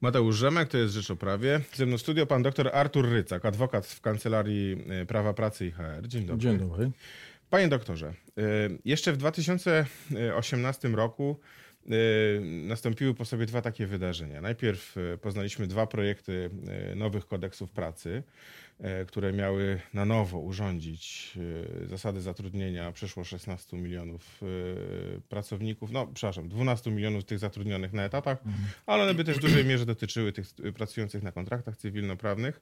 Mateusz Rzemek, to jest Rzecz o Prawie. Ze mną studio pan dr Artur Rycak, adwokat w Kancelarii e, Prawa Pracy i HR. Dzień dobry. Dzień dobry. Panie doktorze, e, jeszcze w 2018 roku e, nastąpiły po sobie dwa takie wydarzenia. Najpierw poznaliśmy dwa projekty nowych kodeksów pracy. E, które miały na nowo urządzić e, zasady zatrudnienia przeszło 16 milionów e, pracowników, no przepraszam, 12 milionów tych zatrudnionych na etatach, mhm. ale one by też w dużej mierze dotyczyły tych pracujących na kontraktach cywilnoprawnych.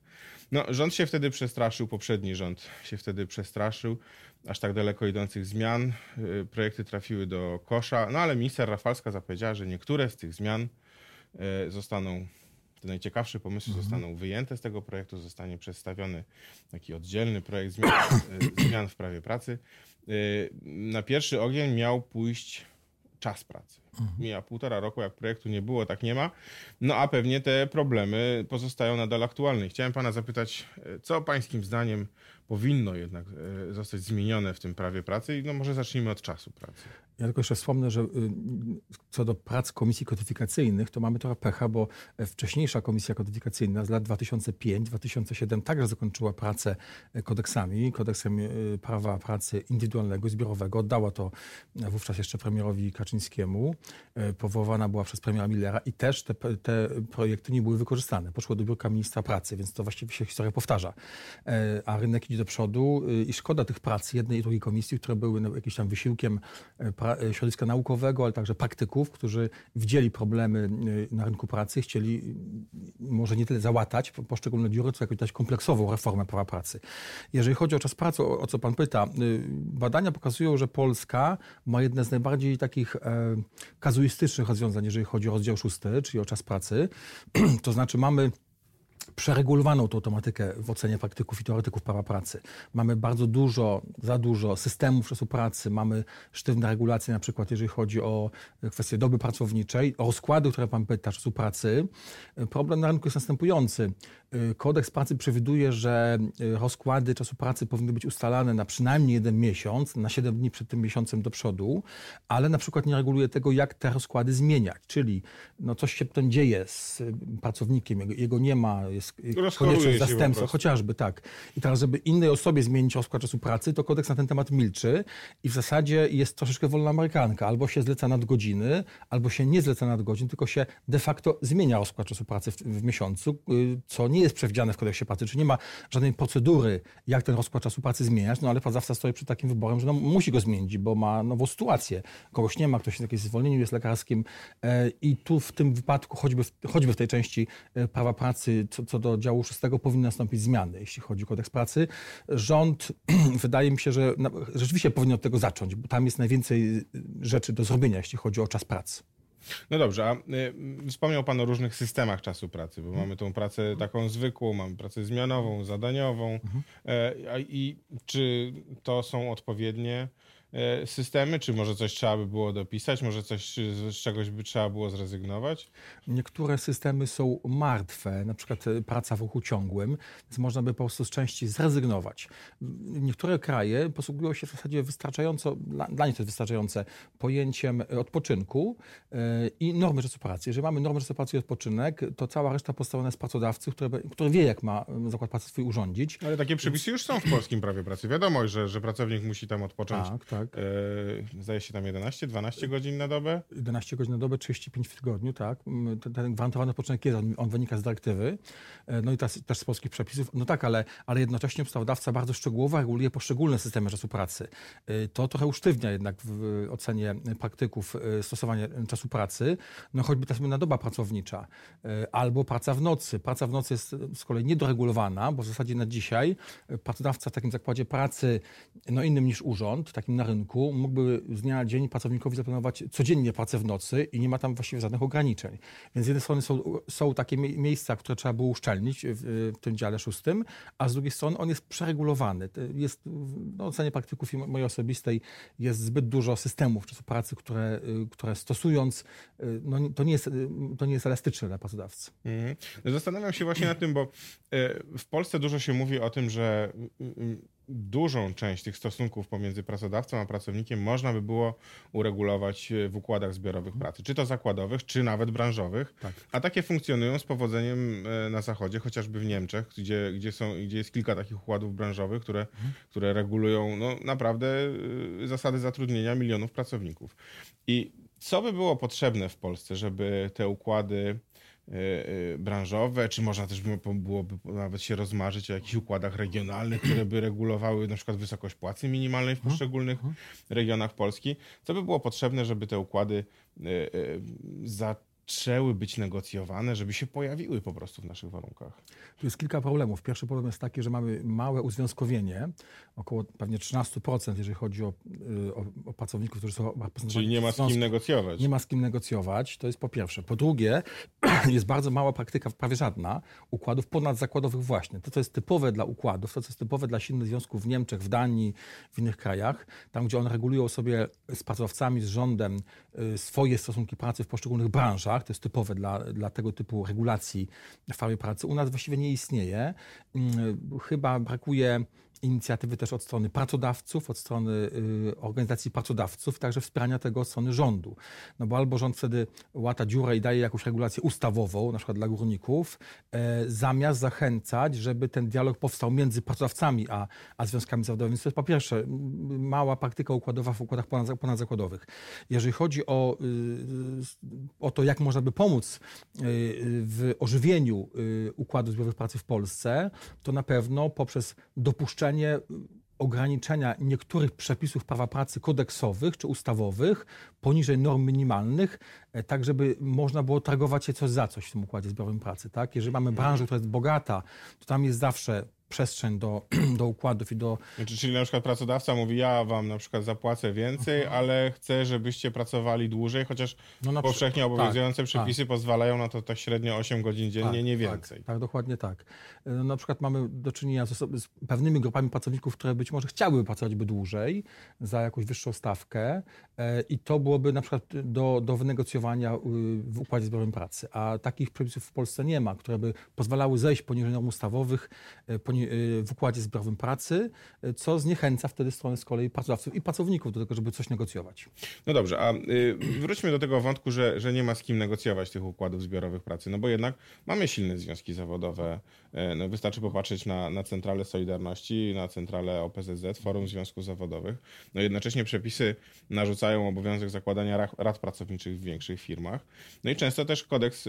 No, rząd się wtedy przestraszył, poprzedni rząd się wtedy przestraszył, aż tak daleko idących zmian. Projekty trafiły do kosza, no ale minister Rafalska zapowiedziała, że niektóre z tych zmian zostaną te najciekawsze pomysły mhm. zostaną wyjęte z tego projektu, zostanie przedstawiony taki oddzielny projekt zmian, e, zmian w prawie pracy. E, na pierwszy ogień miał pójść czas pracy. Mhm. Mija półtora roku, jak projektu nie było, tak nie ma. No a pewnie te problemy pozostają nadal aktualne. Chciałem pana zapytać, e, co pańskim zdaniem powinno jednak zostać zmienione w tym prawie pracy i no może zacznijmy od czasu pracy. Ja tylko jeszcze wspomnę, że y, co do prac komisji kodyfikacyjnych, to mamy trochę pecha, bo wcześniejsza komisja kodyfikacyjna z lat 2005-2007 także zakończyła pracę kodeksami, kodeksem prawa pracy indywidualnego, zbiorowego. Oddała to wówczas jeszcze premierowi Kaczyńskiemu. Y, powołana była przez premiera Millera i też te, te projekty nie były wykorzystane. Poszły do biurka ministra pracy, więc to właściwie się historia powtarza. A rynek idzie do przodu i szkoda tych prac jednej i drugiej komisji, które były no, jakimś tam wysiłkiem E, środowiska naukowego, ale także praktyków, którzy widzieli problemy e, na rynku pracy, chcieli może nie tyle załatać poszczególne dziury, co jakąś dać kompleksową reformę prawa pracy. Jeżeli chodzi o czas pracy, o, co pan pyta, e, badania pokazują, że Polska ma jedne z najbardziej takich e, kazuistycznych rozwiązań, jeżeli chodzi o rozdział szósty, czyli o czas pracy. to znaczy mamy przeregulowaną tą tematykę w ocenie praktyków i teoretyków prawa pracy. Mamy bardzo dużo, za dużo systemów czasu pracy, mamy sztywne regulacje, na przykład jeżeli chodzi o kwestię doby pracowniczej, o rozkłady, które pan pyta, czasu pracy. Problem na rynku jest następujący. Kodeks pracy przewiduje, że rozkłady czasu pracy powinny być ustalane na przynajmniej jeden miesiąc, na 7 dni przed tym miesiącem do przodu, ale na przykład nie reguluje tego, jak te rozkłady zmieniać. Czyli no, coś się potem dzieje z pracownikiem, jego, jego nie ma, jest konieczność zastępstwa, chociażby tak. I teraz, żeby innej osobie zmienić rozkład czasu pracy, to kodeks na ten temat milczy i w zasadzie jest troszeczkę wolna amerykanka. Albo się zleca nadgodziny, albo się nie zleca nadgodzin, tylko się de facto zmienia rozkład czasu pracy w, w miesiącu, y, co nie jest przewidziane w kodeksie pracy, czy nie ma żadnej procedury, jak ten rozkład czasu pracy zmieniać, no ale pracodawca stoi przed takim wyborem, że no, musi go zmienić, bo ma nową sytuację. Kogoś nie ma, ktoś jest jakimś zwolnieniu, jest lekarskim e, i tu w tym wypadku, choćby w, choćby w tej części e, prawa pracy, co, co do działu szóstego powinny nastąpić zmiany, jeśli chodzi o kodeks pracy. Rząd, wydaje mi się, że rzeczywiście powinien od tego zacząć, bo tam jest najwięcej rzeczy do zrobienia, jeśli chodzi o czas pracy. No dobrze, a y, wspomniał Pan o różnych systemach czasu pracy, bo mamy tą pracę taką zwykłą, mamy pracę zmianową, zadaniową. Mhm. E, I czy to są odpowiednie systemy, czy może coś trzeba by było dopisać, może coś z czegoś by trzeba było zrezygnować? Niektóre systemy są martwe, na przykład e, praca w ruchu ciągłym, więc można by po prostu z części zrezygnować. Niektóre kraje posługują się w zasadzie wystarczająco, dla, dla nich to jest wystarczające, pojęciem odpoczynku yy, i normy czasu pracy. Jeżeli mamy normy czasu pracy i odpoczynek, to cała reszta postawiona jest pracodawcy, który, który wie, jak ma zakład pracy swój urządzić. Ale takie przepisy już są w polskim prawie pracy. Wiadomo, że, że pracownik musi tam odpocząć. Tak, tak tak. E, zdaje się tam 11, 12 godzin na dobę? 11 godzin na dobę, 35 w tygodniu, tak. Ten, ten gwarantowany odpoczynek jest, on, on, wynika z dyrektywy, e, no i też, też z polskich przepisów. No tak, ale, ale jednocześnie ustawodawca bardzo szczegółowo reguluje poszczególne systemy czasu pracy. E, to trochę usztywnia jednak w ocenie praktyków stosowanie czasu pracy, no choćby ta słynna doba pracownicza, albo praca w nocy. Praca w nocy jest z kolei niedoregulowana, bo w zasadzie na dzisiaj pracodawca w takim zakładzie pracy, no innym niż urząd, takim na rynku, rynku mógłby z dnia na dzień pracownikowi zaplanować codziennie pracę w nocy i nie ma tam właściwie żadnych ograniczeń. Więc z jednej strony są, są takie miejsca, które trzeba było uszczelnić w, w, tym dziale szóstym, a z drugiej strony on jest przeregulowany. Jest, no, ocenie praktyków i mojej osobistej jest zbyt dużo systemów czasu pracy, które, y, które stosując, y, no, to, nie jest, y, to nie jest elastyczne dla pracodawcy. Mhm. Zastanawiam się właśnie nad tym, bo w Polsce dużo się mówi o tym, że dużą część tych stosunków pomiędzy pracodawcą a pracownikiem można by było uregulować w układach zbiorowych mhm. pracy, czy to zakładowych, czy nawet branżowych. Tak. A takie funkcjonują z powodzeniem e, na Zachodzie, chociażby w Niemczech, gdzie, gdzie, są, gdzie jest kilka takich układów branżowych, które, mhm. które regulują no, naprawdę e, zasady zatrudnienia milionów pracowników. I co by było potrzebne w Polsce, żeby te układy E, e, branżowe, czy można też byłoby nawet się rozmarzyć o jakichś układach regionalnych, które by regulowały na przykład wysokość płacy minimalnej w mhm. poszczególnych mhm. regionach Polski. Co by było potrzebne, żeby te układy e, za zaczęły być negocjowane, żeby się pojawiły po prostu w naszych warunkach. Tu jest kilka problemów. Pierwszy problem jest taki, że mamy małe uzwiązkowienie, około pewnie 13%, jeżeli chodzi o, y, o, o pracowników, którzy są Czyli nie ma z kim negocjować. Nie ma z kim negocjować, to jest po pierwsze. Po drugie, jest bardzo mała praktyka, prawie żadna, układów ponadzakładowych właśnie. To, co jest typowe dla układów, to, co jest typowe dla silnych związków w Niemczech, w Danii, w innych krajach, tam, gdzie one regulują sobie z pracodawcami, z rządem y, swoje stosunki pracy w poszczególnych branżach, to jest typowe dla, dla tego typu regulacji w prawie pracy, u nas właściwie nie istnieje. Mm, chyba brakuje inicjatywy też od strony pracodawców, od strony y, organizacji pracodawców, także wspierania tego od strony rządu. No bo albo rząd wtedy łata dziurę i daje jakąś regulację ustawową, na przykład dla górników, e, zamiast zachęcać, żeby ten dialog powstał między pracodawcami a, a związkami zawodowymi. To jest po pierwsze mała praktyka układowa w układach ponadzakładowych. Jeżeli chodzi o, y, o to, jak można by pomóc y, w ożywieniu układów zbiorowych pracy w Polsce, to na pewno poprzez dopuszczenie ograniczenia niektórych przepisów prawa pracy kodeksowych czy ustawowych poniżej norm minimalnych, e, tak żeby można było targować się coś za coś w tym układzie zbiorowym pracy. Tak? Jeżeli mamy branżę, która jest bogata, to tam jest zawsze przestrzeń do, do układów i do... Znaczy, czyli na przykład pracodawca mówi, ja wam na przykład zapłacę więcej, Aha. ale chcę, żebyście pracowali dłużej, chociaż no powszechnie tak, obowiązujące tak, przepisy tak. pozwalają na to tak średnio 8 godzin dziennie, tak, nie tak, więcej. Tak, dokładnie tak. No, na przykład mamy do czynienia z, z, pewnymi grupami pracowników, które być może chciałyby pracować by dłużej za jakąś wyższą stawkę e, i to byłoby na przykład do, do wynegocjowania y, w układzie zbiorowym pracy. A takich przepisów w Polsce nie ma, które by pozwalały zejść poniżej norm ustawowych, poniżej Y, w układzie zbiorowym pracy, y, co zniechęca wtedy stronę z kolei pracodawców i pracowników do tego, żeby coś negocjować. No dobrze, a y, wróćmy do tego wątku, że, że nie ma z kim negocjować tych układów zbiorowych pracy, no bo jednak mamy silne związki zawodowe. No wystarczy popatrzeć na, na centralę Solidarności, na centralę OPZZ, Forum Związków Zawodowych. No jednocześnie przepisy narzucają obowiązek zakładania rad, pracowniczych w większych firmach. No i często też kodeks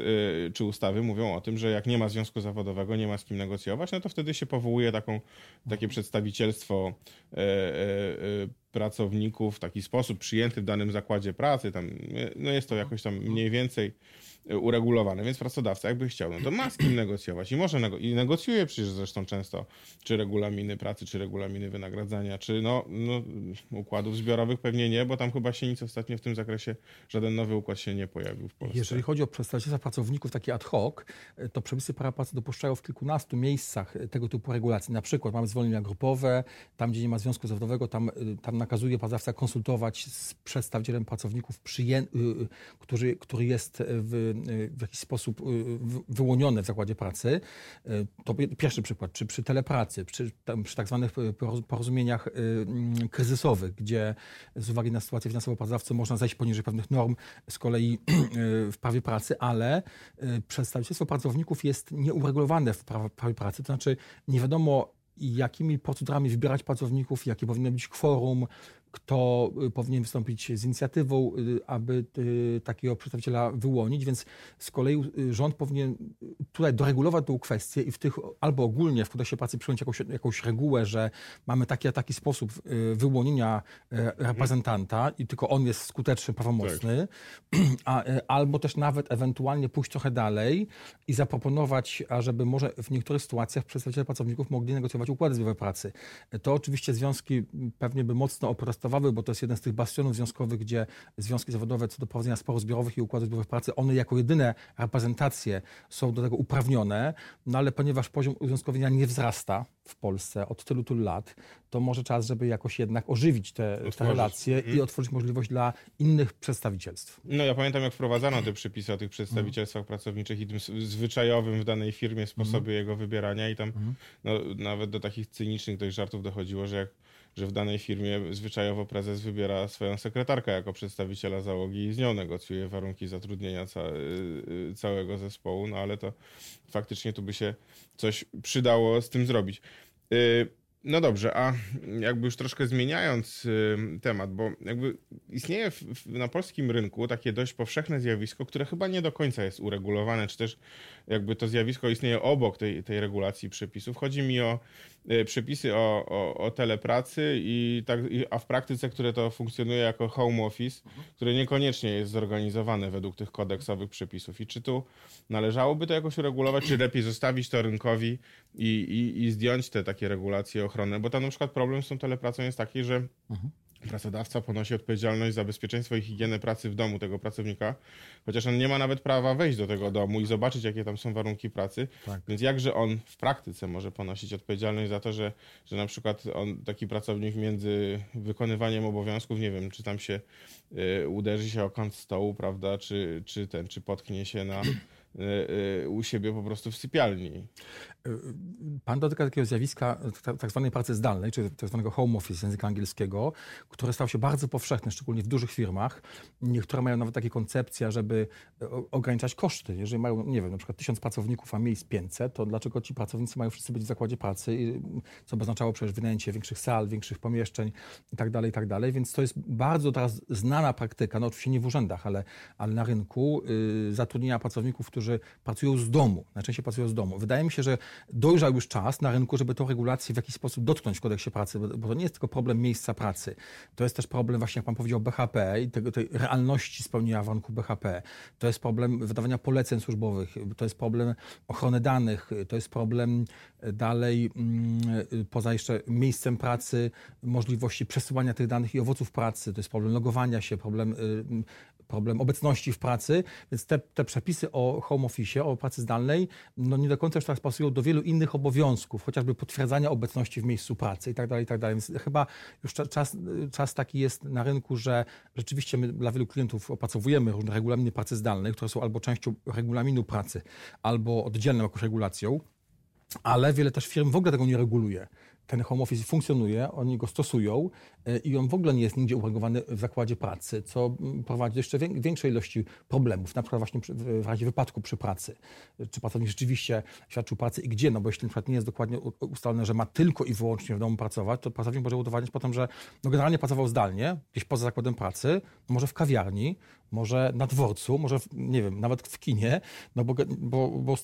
czy ustawy mówią o tym, że jak nie ma związku zawodowego, nie ma z kim negocjować, no to wtedy się powołuje powołuje taką, takie przedstawicielstwo e, e, e, pracowników w taki sposób przyjęty w danym zakładzie pracy, tam, no jest to jakoś tam mniej więcej uregulowane, więc pracodawca jakby chciał, no to ma z kim negocjować i może nego i negocjuje przecież zresztą często czy regulaminy pracy, czy regulaminy wynagradzania, czy no, no, układów zbiorowych pewnie nie, bo tam chyba się nic ostatnio w tym zakresie, żaden nowy układ się nie pojawił w Polsce. Jeżeli chodzi o przedstawicielstwa pracowników takie ad hoc, to przepisy prawa pracy dopuszczają w kilkunastu miejscach tego typu regulacji. Na przykład mamy zwolnienia grupowe, tam gdzie nie ma związku zawodowego, tam, tam nakazuje pracodawca konsultować z przedstawicielem pracowników. Y, y, który, który jest w w jakiś sposób y, wyłonione w zakładzie pracy. Y, to pierwszy przykład, czy przy telepracy, przy, przy tak zwanych porozumieniach y, mm, kryzysowych, gdzie z uwagi na sytuację finansową pracodawcy można zejść poniżej pewnych norm z kolei w prawie pracy, ale przedstawicielstwo pracowników jest nieuregulowane w prawie pracy, to znaczy nie wiadomo jakimi procedurami wybierać pracowników, jakie powinno być kworum, kto y, powinien wystąpić z inicjatywą, y, aby y, takiego przedstawiciela wyłonić, więc z kolei rząd powinien tutaj doregulować tę kwestię i w tych albo ogólnie w kodeksie pracy przyjąć jakąś, jakąś regułę, że mamy taki a taki sposób wyłonienia reprezentanta i tylko on jest skuteczny, prawomocny, tak. a, albo też nawet ewentualnie pójść trochę dalej i zaproponować, ażeby może w niektórych sytuacjach przedstawiciele pracowników mogli negocjować układy zbiorowe pracy. To oczywiście związki pewnie by mocno oprotestowały bo to jest jeden z tych bastionów związkowych, gdzie związki zawodowe co do prowadzenia sporów zbiorowych i układów zbiorowych pracy, one jako jedyne reprezentacje są do tego uprawnione, no ale ponieważ poziom uzwiązkowienia nie wzrasta w Polsce od tylu, tylu lat, to może czas, żeby jakoś jednak ożywić te, te relacje i otworzyć możliwość dla innych przedstawicielstw. No ja pamiętam, jak wprowadzano te przepisy o tych przedstawicielstwach pracowniczych i tym zwyczajowym w danej firmie sposobie jego wybierania i tam no, nawet do takich cynicznych dość żartów dochodziło, że jak że w danej firmie zwyczajowo prezes wybiera swoją sekretarkę jako przedstawiciela załogi i z nią negocjuje warunki zatrudnienia ca y, całego zespołu, no ale to faktycznie tu by się coś przydało z tym zrobić. Y, no dobrze, a jakby już troszkę zmieniając y, temat, bo jakby istnieje na polskim rynku takie dość powszechne zjawisko, które chyba nie do końca jest uregulowane, czy też jakby to zjawisko istnieje obok tej, tej regulacji przepisów. Chodzi mi o y, przepisy o, o, o telepracy, i tak, a w praktyce, które to funkcjonuje jako home office, które niekoniecznie jest zorganizowane według tych kodeksowych przepisów. I czy tu należałoby to jakoś uregulować, czy lepiej zostawić to rynkowi i, i, i zdjąć te takie regulacje ochronne? Bo tam na przykład problem z tą telepracą jest taki, że mhm Pracodawca ponosi odpowiedzialność za bezpieczeństwo i higienę pracy w domu tego pracownika, chociaż on nie ma nawet prawa wejść do tego domu i zobaczyć, jakie tam są warunki pracy. Tak. Więc jakże on w praktyce może ponosić odpowiedzialność za to, że, że na przykład on, taki pracownik między wykonywaniem obowiązków, nie wiem, czy tam się y, uderzy się o kąt stołu, prawda, czy, czy ten, czy potknie się na u siebie po prostu w sypialni. Y, pan dotyka takiego zjawiska tak zwanej pracy zdalnej, czy tak zwanego home office języka angielskiego, które stało się bardzo powszechne, szczególnie w dużych firmach. Niektóre mają nawet takie koncepcje, żeby ograniczać koszty. Jeżeli mają, nie wiem, na przykład tysiąc pracowników, a miejsc 500, to dlaczego ci pracownicy mają wszyscy być w zakładzie pracy, co by oznaczało przecież wynajęcie większych sal, większych pomieszczeń itd., tak itd. Tak Więc to jest bardzo teraz znana praktyka, no oczywiście nie w urzędach, ale, ale na rynku zatrudnienia pracowników, którzy którzy pracują z domu, najczęściej pracują z domu. Wydaje mi się, że dojrzał już czas na rynku, żeby tę regulację w jakiś sposób dotknąć w kodeksie pracy, bo to nie jest tylko problem miejsca pracy. To jest też problem, właśnie jak pan powiedział, BHP i tego, tej realności spełnienia warunków BHP. To jest problem wydawania poleceń służbowych, to jest problem ochrony danych, to jest problem e, dalej, mm, e, poza jeszcze miejscem pracy, możliwości przesyłania tych danych i owoców pracy, to jest problem logowania się, problem e, problem obecności w pracy, więc te, te przepisy o home office, o pracy zdalnej, no nie do końca już teraz pasują do wielu innych obowiązków, chociażby potwierdzania obecności w miejscu pracy i tak dalej, i tak dalej. Więc chyba już czas, czas taki jest na rynku, że rzeczywiście my dla wielu klientów opracowujemy różne regulaminy pracy zdalnej, które są albo częścią regulaminu pracy, albo oddzielną jakąś regulacją, ale wiele też firm w ogóle tego nie reguluje ten home office funkcjonuje, oni go stosują i on w ogóle nie jest nigdzie uregulowany w zakładzie pracy, co prowadzi do jeszcze większej ilości problemów, na przykład właśnie w razie wypadku przy pracy. Czy pracownik rzeczywiście świadczył pracę i gdzie, no bo jeśli na przykład nie jest dokładnie ustalone, że ma tylko i wyłącznie w domu pracować, to pracownik może udowadniać potem, że no generalnie pracował zdalnie, gdzieś poza zakładem pracy, może w kawiarni, może na dworcu, może, w, nie wiem, nawet w kinie, no bo, bo, bo,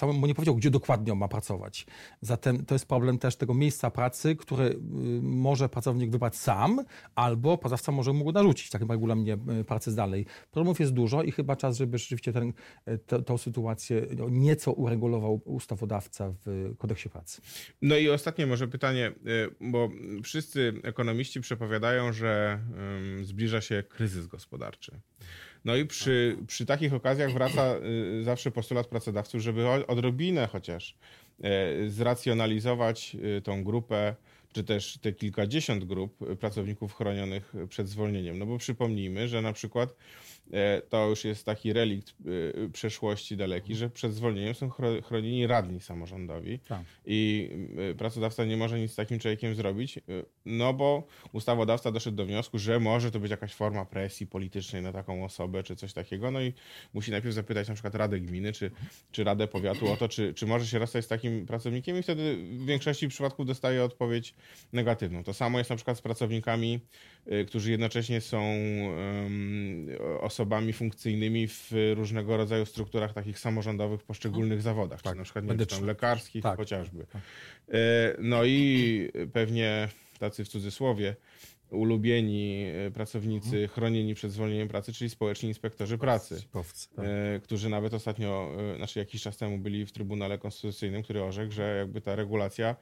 bo mu nie powiedział, gdzie dokładnie on ma pracować. Zatem to jest problem też tego miejsca pracy, które y, może pracownik wybrać sam, albo pracodawca może mu narzucić w takim regulaminie y, pracy zdalnej. Problemów jest dużo i chyba czas, żeby rzeczywiście ten, y, tę sytuację no, nieco uregulował ustawodawca w kodeksie pracy. No i ostatnie może pytanie, bo wszyscy ekonomiści przepowiadają, że zbliża się kryzys gospodarczy. No i przy, przy takich okazjach wraca zawsze postulat pracodawców, żeby odrobinę chociaż e, zracjonalizować tą grupę, czy też te kilkadziesiąt grup pracowników chronionych przed zwolnieniem. No bo przypomnijmy, że na przykład to już jest taki relikt e, przeszłości daleki, że przed zwolnieniem są chronieni radni samorządowi tak. i e, pracodawca nie może nic z takim człowiekiem zrobić, no bo ustawodawca doszedł do wniosku, że może to być jakaś forma presji politycznej na taką osobę, czy coś takiego, no i musi najpierw zapytać na przykład Radę Gminy, czy, czy Radę Powiatu o to, czy, czy może się rozstać z takim pracownikiem i wtedy w większości przypadków dostaje odpowiedź negatywną. To samo jest na przykład z pracownikami, którzy jednocześnie są um, osobami funkcyjnymi w różnego rodzaju strukturach takich samorządowych w poszczególnych zawodach, tak. czy na przykład nie wiem, lekarskich tak. chociażby. Tak. E, no i pewnie tacy w cudzysłowie ulubieni e, pracownicy mhm. chronieni przed zwolnieniem pracy, czyli społeczni inspektorzy pracy, tak. E, którzy nawet ostatnio, znaczy jakiś czas temu byli w Trybunale Konstytucyjnym, który orzekł, że jakby ta regulacja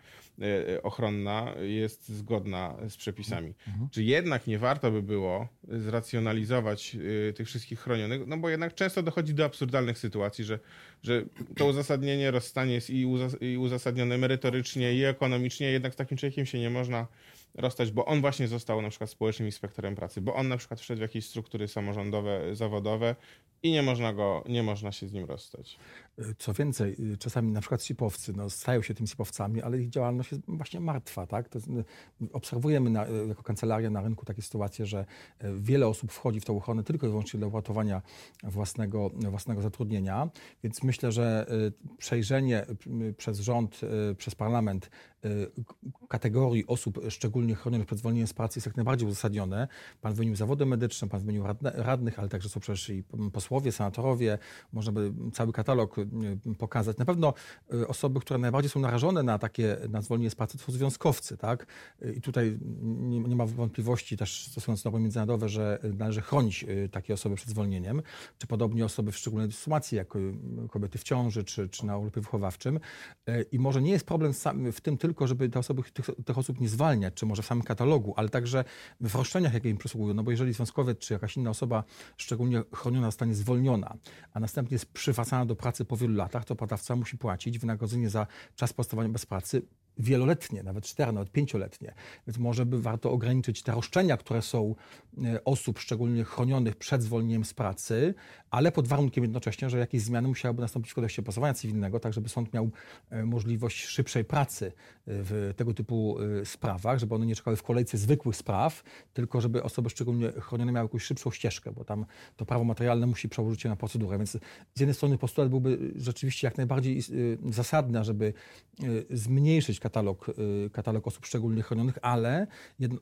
ochronna jest zgodna z przepisami. Mhm. Czy jednak nie warto by było zracjonalizować tych wszystkich chronionych, no bo jednak często dochodzi do absurdalnych sytuacji, że, że to uzasadnienie rozstanie jest i uzasadnione merytorycznie, i ekonomicznie, jednak z takim człowiekiem się nie można rozstać, bo on właśnie został na przykład społecznym inspektorem pracy, bo on na przykład wszedł w jakieś struktury samorządowe, zawodowe i nie można, go, nie można się z nim rozstać. Co więcej, czasami na przykład sipowcy no, stają się tymi sipowcami, ale ich działalność jest właśnie martwa. Tak? To, obserwujemy na, jako kancelaria na rynku takie sytuacje, że e, wiele osób wchodzi w tą ochronę tylko i wyłącznie dla uratowania własnego, własnego zatrudnienia, więc myślę, że e, przejrzenie przez rząd, e, przez parlament kategorii osób szczególnie chronionych przed zwolnieniem z pracy jest jak najbardziej uzasadnione. Pan wymienił zawody medyczne, pan wymienił radnych, ale także są przecież i posłowie, senatorowie, można by cały katalog pokazać. Na pewno y, osoby, które najbardziej są narażone na takie na zwolnienie z pracy, to są związkowcy. Tak? I tutaj nie, nie ma wątpliwości, też stosując normy międzynarodowe, że należy chronić takie osoby przed zwolnieniem, czy podobnie osoby w szczególnej sytuacji, jak kobiety w ciąży, czy, czy na urlopie wychowawczym. I może nie jest problem w tym tylko, żeby te osoby, tych, tych osób nie zwalniać, czy może w samym katalogu, ale także w roszczeniach, jakie im przysługują. No bo jeżeli związkowiec, czy jakaś inna osoba szczególnie chroniona zostanie zwolniona, a następnie jest przywracana do pracy po wielu latach, to pracodawca musi płacić wynagrodzenie za czas pozostawania bez pracy wieloletnie, nawet cztery, nawet pięcioletnie. Więc może by warto ograniczyć te roszczenia, które są e, osób szczególnie chronionych przed zwolnieniem z pracy, ale pod warunkiem jednocześnie, że jakieś zmiany musiałyby nastąpić w kodeksie postępowania cywilnego, tak żeby sąd miał e, możliwość szybszej pracy e, w tego typu sprawach, żeby one nie czekały w kolejce zwykłych spraw, tylko żeby osoby szczególnie chronione miały jakąś szybszą ścieżkę, bo tam to prawo materialne musi przełożyć się na procedurę. Więc z jednej strony postulat byłby rzeczywiście jak najbardziej zasadny, żeby zmniejszyć katalog, y, katalog osób szczególnie chronionych, ale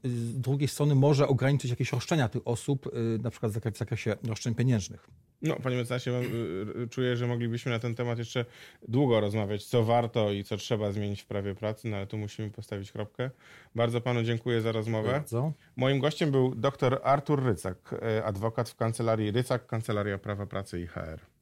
z drugiej strony może ograniczyć jakieś roszczenia tych osób, y, na przykład w zakresie roszczeń pieniężnych. No, panie mecenasie, y, czuję, że moglibyśmy na ten temat jeszcze długo rozmawiać, co warto i co trzeba zmienić w prawie pracy, no ale tu musimy postawić kropkę. Bardzo panu dziękuję za rozmowę. Bardzo. Moim gościem był dr Artur Rycak, adwokat w kancelarii Rycak, Kancelaria Prawa Pracy i HR.